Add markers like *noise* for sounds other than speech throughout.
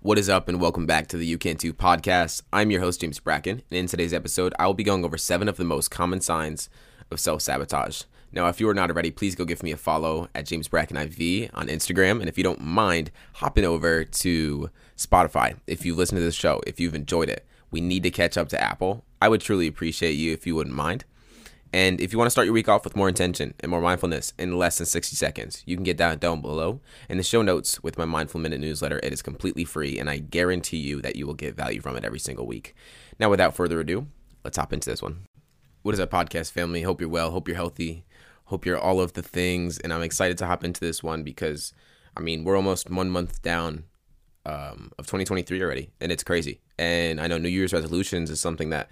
What is up, and welcome back to the You Can podcast. I'm your host, James Bracken, and in today's episode, I will be going over seven of the most common signs of self sabotage. Now, if you are not already, please go give me a follow at James Bracken IV on Instagram. And if you don't mind, hopping over to Spotify if you listen to this show, if you've enjoyed it. We need to catch up to Apple. I would truly appreciate you if you wouldn't mind. And if you want to start your week off with more intention and more mindfulness in less than 60 seconds, you can get down down below in the show notes with my Mindful Minute newsletter. It is completely free, and I guarantee you that you will get value from it every single week. Now, without further ado, let's hop into this one. What is up, podcast family? Hope you're well. Hope you're healthy. Hope you're all of the things. And I'm excited to hop into this one because, I mean, we're almost one month down um, of 2023 already, and it's crazy. And I know New Year's resolutions is something that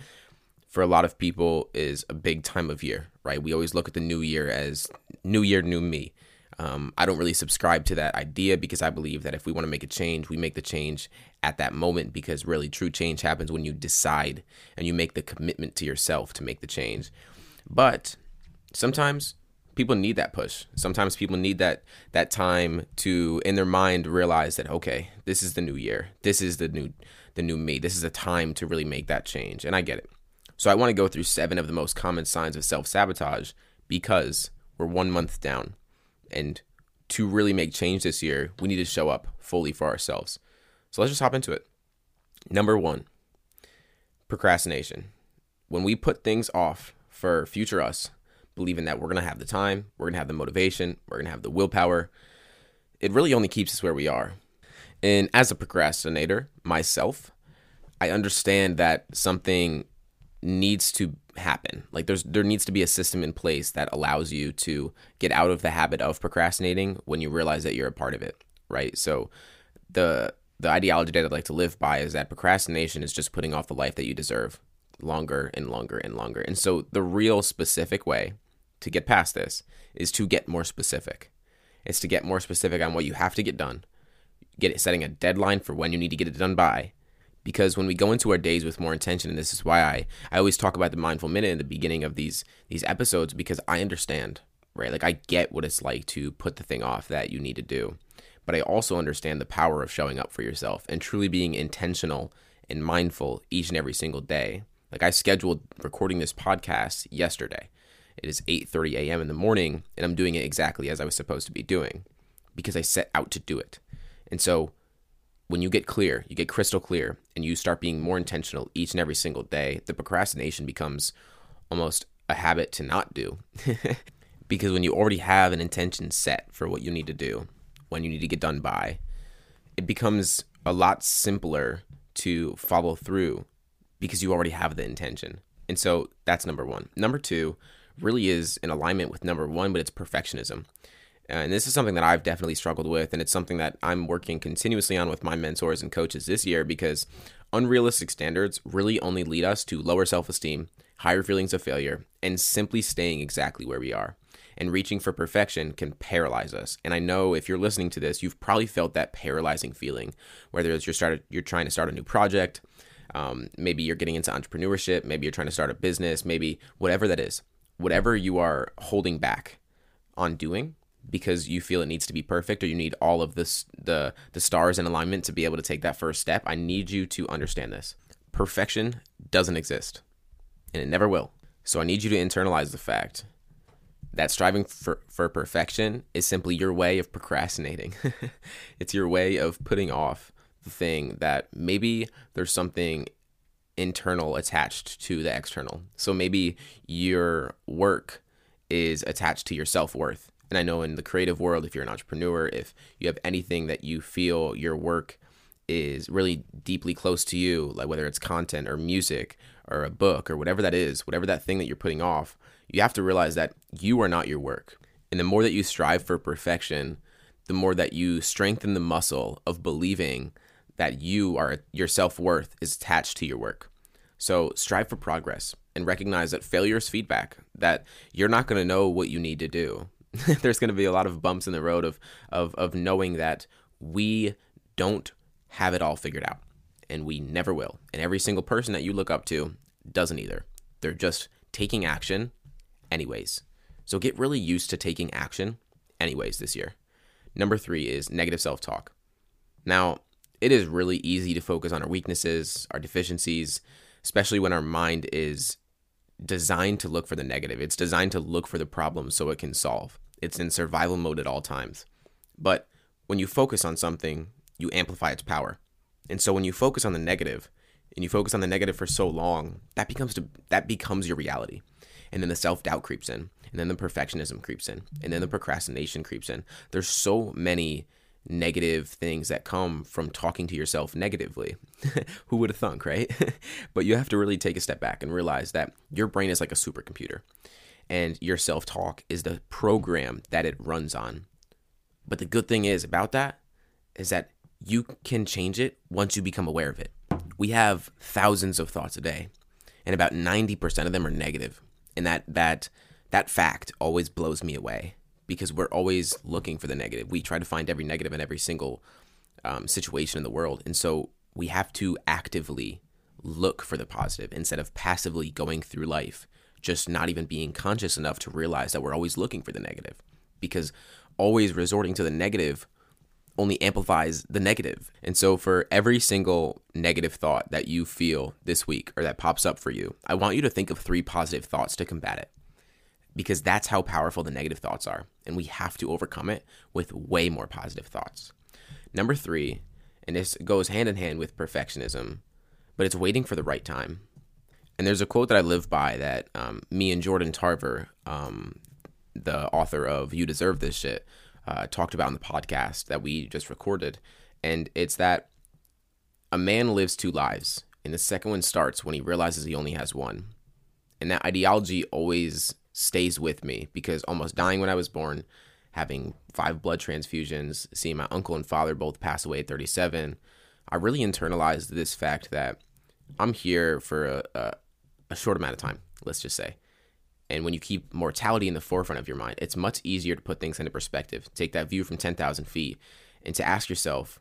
for a lot of people is a big time of year, right? We always look at the new year as new year, new me. Um, I don't really subscribe to that idea because I believe that if we want to make a change, we make the change at that moment because really true change happens when you decide and you make the commitment to yourself to make the change. But sometimes people need that push. Sometimes people need that that time to in their mind realize that okay, this is the new year. This is the new the new me. This is a time to really make that change. And I get it. So I want to go through seven of the most common signs of self sabotage because we're one month down. And to really make change this year, we need to show up fully for ourselves. So let's just hop into it. Number one, procrastination. When we put things off for future us, believing that we're going to have the time, we're going to have the motivation, we're going to have the willpower, it really only keeps us where we are. And as a procrastinator myself, I understand that something needs to happen. Like there's there needs to be a system in place that allows you to get out of the habit of procrastinating when you realize that you're a part of it, right? So the the ideology that I'd like to live by is that procrastination is just putting off the life that you deserve longer and longer and longer. And so the real specific way to get past this is to get more specific. It's to get more specific on what you have to get done. Get it setting a deadline for when you need to get it done by because when we go into our days with more intention and this is why I, I always talk about the mindful minute in the beginning of these these episodes because I understand right? Like I get what it's like to put the thing off that you need to do but I also understand the power of showing up for yourself and truly being intentional and mindful each and every single day. Like I scheduled recording this podcast yesterday. It is 8:30 a.m. in the morning and I'm doing it exactly as I was supposed to be doing because I set out to do it. And so when you get clear, you get crystal clear, and you start being more intentional each and every single day, the procrastination becomes almost a habit to not do. *laughs* because when you already have an intention set for what you need to do, when you need to get done by, it becomes a lot simpler to follow through because you already have the intention. And so that's number one. Number two really is in alignment with number one, but it's perfectionism. Uh, and this is something that I've definitely struggled with, and it's something that I'm working continuously on with my mentors and coaches this year because unrealistic standards really only lead us to lower self esteem, higher feelings of failure, and simply staying exactly where we are. And reaching for perfection can paralyze us. And I know if you're listening to this, you've probably felt that paralyzing feeling, whether it's you're started, you're trying to start a new project, um, maybe you're getting into entrepreneurship, maybe you're trying to start a business, maybe whatever that is, whatever you are holding back on doing, because you feel it needs to be perfect or you need all of this the the stars in alignment to be able to take that first step i need you to understand this. Perfection doesn't exist and it never will. So i need you to internalize the fact that striving for, for perfection is simply your way of procrastinating. *laughs* It's your way of putting off the thing that maybe there's something internal attached to the external. So maybe your work is attached to your self-worth and I know in the creative world, if you're an entrepreneur, if you have anything that you feel your work is really deeply close to you, like whether it's content or music or a book or whatever that is, whatever that thing that you're putting off, you have to realize that you are not your work. And the more that you strive for perfection, the more that you strengthen the muscle of believing that you are your self-worth is attached to your work. So strive for progress and recognize that failure is feedback, that you're not going to know what you need to do. *laughs* there's going to be a lot of bumps in the road of, of, of knowing that we don't have it all figured out and we never will. And every single person that you look up to doesn't either. They're just taking action anyways. So get really used to taking action, anyways, this year. Number three is negative self talk. Now, it is really easy to focus on our weaknesses, our deficiencies, especially when our mind is designed to look for the negative. It's designed to look for the problem so it can solve. It's in survival mode at all times. But when you focus on something, you amplify its power. And so when you focus on the negative, and you focus on the negative for so long, that becomes to, that becomes your reality. And then the self-doubt creeps in, and then the perfectionism creeps in, and then the procrastination creeps in. There's so many negative things that come from talking to yourself negatively. *laughs* Who would have thunk, right? *laughs* but you have to really take a step back and realize that your brain is like a supercomputer and your self talk is the program that it runs on. But the good thing is about that is that you can change it once you become aware of it. We have thousands of thoughts a day, and about 90% of them are negative. And that that that fact always blows me away because we're always looking for the negative. We try to find every negative in every single um, situation in the world. And so we have to actively look for the positive instead of passively going through life, just not even being conscious enough to realize that we're always looking for the negative. Because always resorting to the negative only amplifies the negative. And so, for every single negative thought that you feel this week or that pops up for you, I want you to think of three positive thoughts to combat it because that's how powerful the negative thoughts are. And we have to overcome it with way more positive thoughts. Number three, and this goes hand in hand with perfectionism, but it's waiting for the right time. And there's a quote that I live by that um, me and Jordan Tarver, um, the author of You Deserve This Shit, uh, talked about in the podcast that we just recorded. And it's that a man lives two lives, and the second one starts when he realizes he only has one. And that ideology always stays with me because almost dying when I was born, having five blood transfusions, seeing my uncle and father both pass away at 37, I really internalized this fact that I'm here for a, a, a short amount of time, let's just say. And when you keep mortality in the forefront of your mind, it's much easier to put things into perspective, take that view from 10,000 feet, and to ask yourself,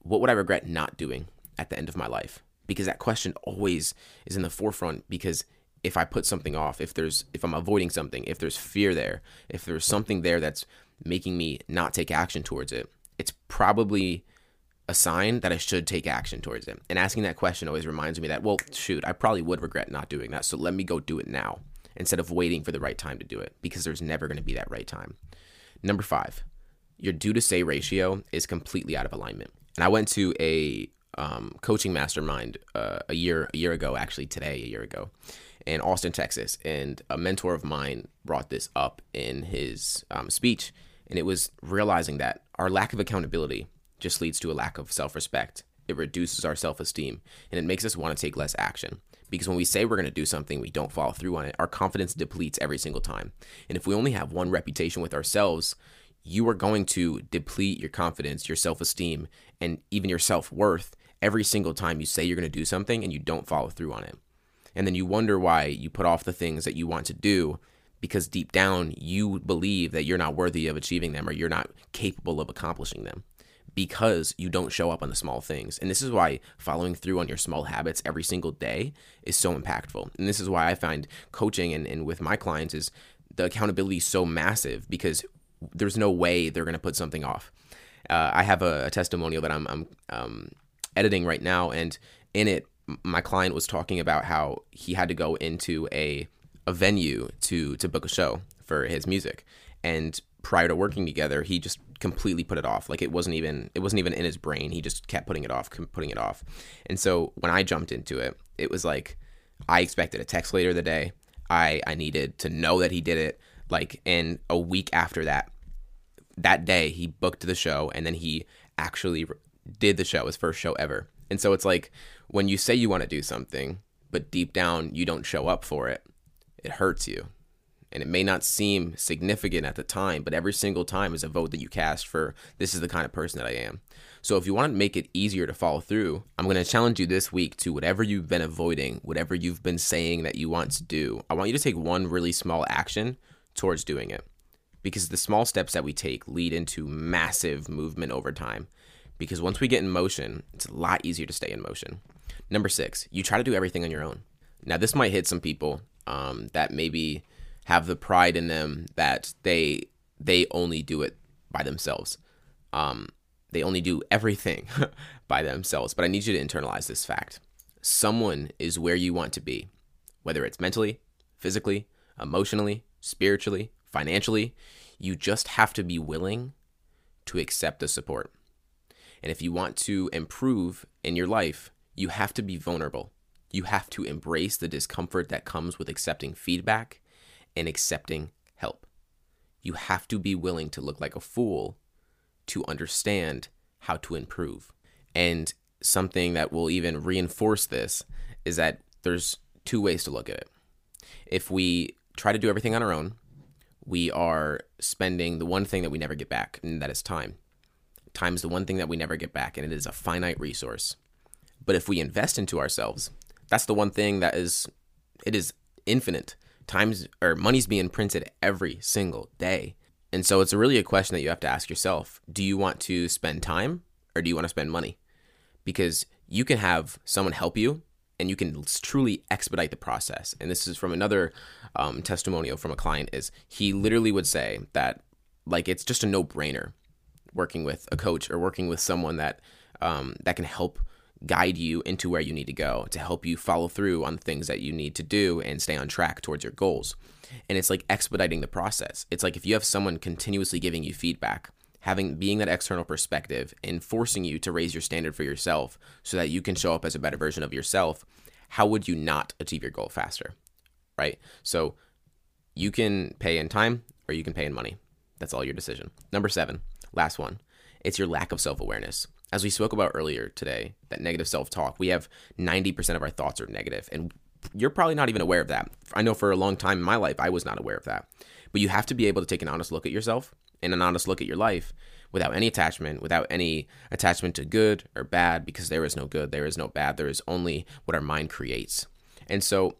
what would I regret not doing at the end of my life? Because that question always is in the forefront because if I put something off, if there's if I'm avoiding something, if there's fear there, if there's something there that's making me not take action towards it, it's probably a sign that I should take action towards it. And asking that question always reminds me that, well, shoot, I probably would regret not doing that. So let me go do it now instead of waiting for the right time to do it because there's never going to be that right time. Number five, your do to say ratio is completely out of alignment. And I went to a um, coaching mastermind uh, a year a year ago, actually today, a year ago, in Austin, Texas. And a mentor of mine brought this up in his um, speech. And it was realizing that our lack of accountability just leads to a lack of self respect. It reduces our self esteem and it makes us want to take less action. Because when we say we're going to do something, we don't follow through on it, our confidence depletes every single time. And if we only have one reputation with ourselves, you are going to deplete your confidence, your self esteem, and even your self worth every single time you say you're going to do something and you don't follow through on it and then you wonder why you put off the things that you want to do because deep down you believe that you're not worthy of achieving them or you're not capable of accomplishing them because you don't show up on the small things. And this is why following through on your small habits every single day is so impactful. And this is why I find coaching and, and with my clients is the accountability is so massive because there's no way they're going to put something off. Uh, I have a, a, testimonial that I'm, I'm um, editing right now, and in it, my client was talking about how he had to go into a a venue to to book a show for his music. And prior to working together he just completely put it off. Like it wasn't even it wasn't even in his brain. He just kept putting it off putting it off. And so when i jumped into it it was like i expected a text later the day. I i needed to know that he did it. Like and a week after that that day he booked the show and then he actually did the show his first show ever. And so it's like when you say you want to do something, but deep down you don't show up for it, it hurts you. And it may not seem significant at the time, but every single time is a vote that you cast for this is the kind of person that I am. So if you want to make it easier to follow through, I'm going to challenge you this week to whatever you've been avoiding, whatever you've been saying that you want to do. I want you to take one really small action towards doing it. Because the small steps that we take lead into massive movement over time. Because once we get in motion, it's a lot easier to stay in motion. Number six, you try to do everything on your own. Now, this might hit some people um, that maybe have the pride in them that they they only do it by themselves. Um, they only do everything *laughs* by themselves. But I need you to internalize this fact. Someone is where you want to be, whether it's mentally, physically, emotionally, spiritually, financially. You just have to be willing to accept the support. And if you want to improve in your life, you have to be vulnerable. You have to embrace the discomfort that comes with accepting feedback and accepting help. You have to be willing to look like a fool to understand how to improve. And something that will even reinforce this is that there's two ways to look at it. If we try to do everything on our own, we are spending the one thing that we never get back, and that is time. Time is the one thing that we never get back, and it is a finite resource. But if we invest into ourselves, that's the one thing that is it is infinite. Times or money's being printed every single day. And so it's really a question that you have to ask yourself. Do you want to spend time or do you want to spend money? Because you can have someone help you and you can truly expedite the process. And this is from another um, testimonial from a client is he literally would say that like it's just a no brainer working with a coach or working with someone that um, that can help guide you into where you need to go to help you follow through on the things that you need to do and stay on track towards your goals. And it's like expediting the process. It's like if you have someone continuously giving you feedback, having being that external perspective and forcing you to raise your standard for yourself so that you can show up as a better version of yourself, how would you not achieve your goal faster? Right? So you can pay in time or you can pay in money. That's all your decision. Number 7, last one. It's your lack of self-awareness as we spoke about earlier today, that negative self talk, we have 90% of our thoughts are negative, And you're probably not even aware of that. I know for a long time in my life, I was not aware of that. But you have to be able to take an honest look at yourself and an honest look at your life without any attachment, without any attachment to good or bad, because there is no good, there is no bad, there is only what our mind creates. And so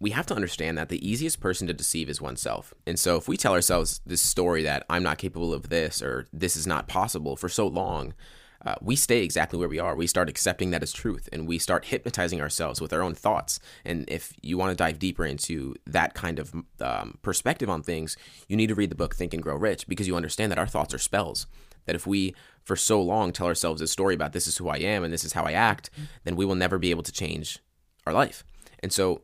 we have to understand that the easiest person to deceive is oneself. And so if we tell ourselves this story that I'm not capable of this or this is not possible for so long, uh, we stay exactly where we are. We start accepting that as truth and we start hypnotizing ourselves with our own thoughts. And if you want to dive deeper into that kind of um, perspective on things, you need to read the book Think and Grow Rich because you understand that our thoughts are spells. That if we, for so long, tell ourselves a story about this is who I am and this is how I act, then we will never be able to change our life. And so,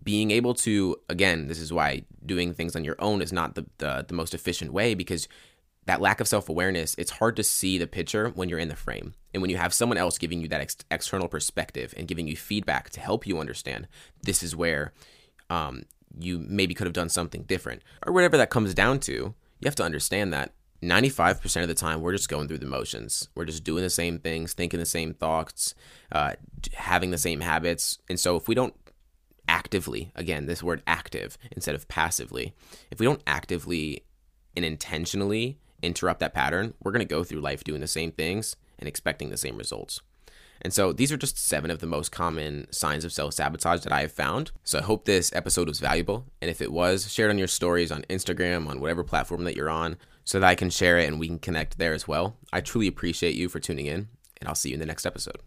being able to, again, this is why doing things on your own is not the, the, the most efficient way because that lack of self awareness, it's hard to see the picture when you're in the frame. And when you have someone else giving you that ex- external perspective and giving you feedback to help you understand this is where um, you maybe could have done something different or whatever that comes down to, you have to understand that 95% of the time we're just going through the motions. We're just doing the same things, thinking the same thoughts, uh, having the same habits. And so if we don't actively, again, this word active instead of passively, if we don't actively and intentionally interrupt that pattern, we're going to go through life doing the same things and expecting the same results. And so these are just seven of the most common signs of self sabotage that I have found. So I hope this episode was valuable. And if it was, share it on your stories on Instagram, on whatever platform that you're on, so that I can share it and we can connect there as well. I truly appreciate you for tuning in, and I'll see you in the next episode.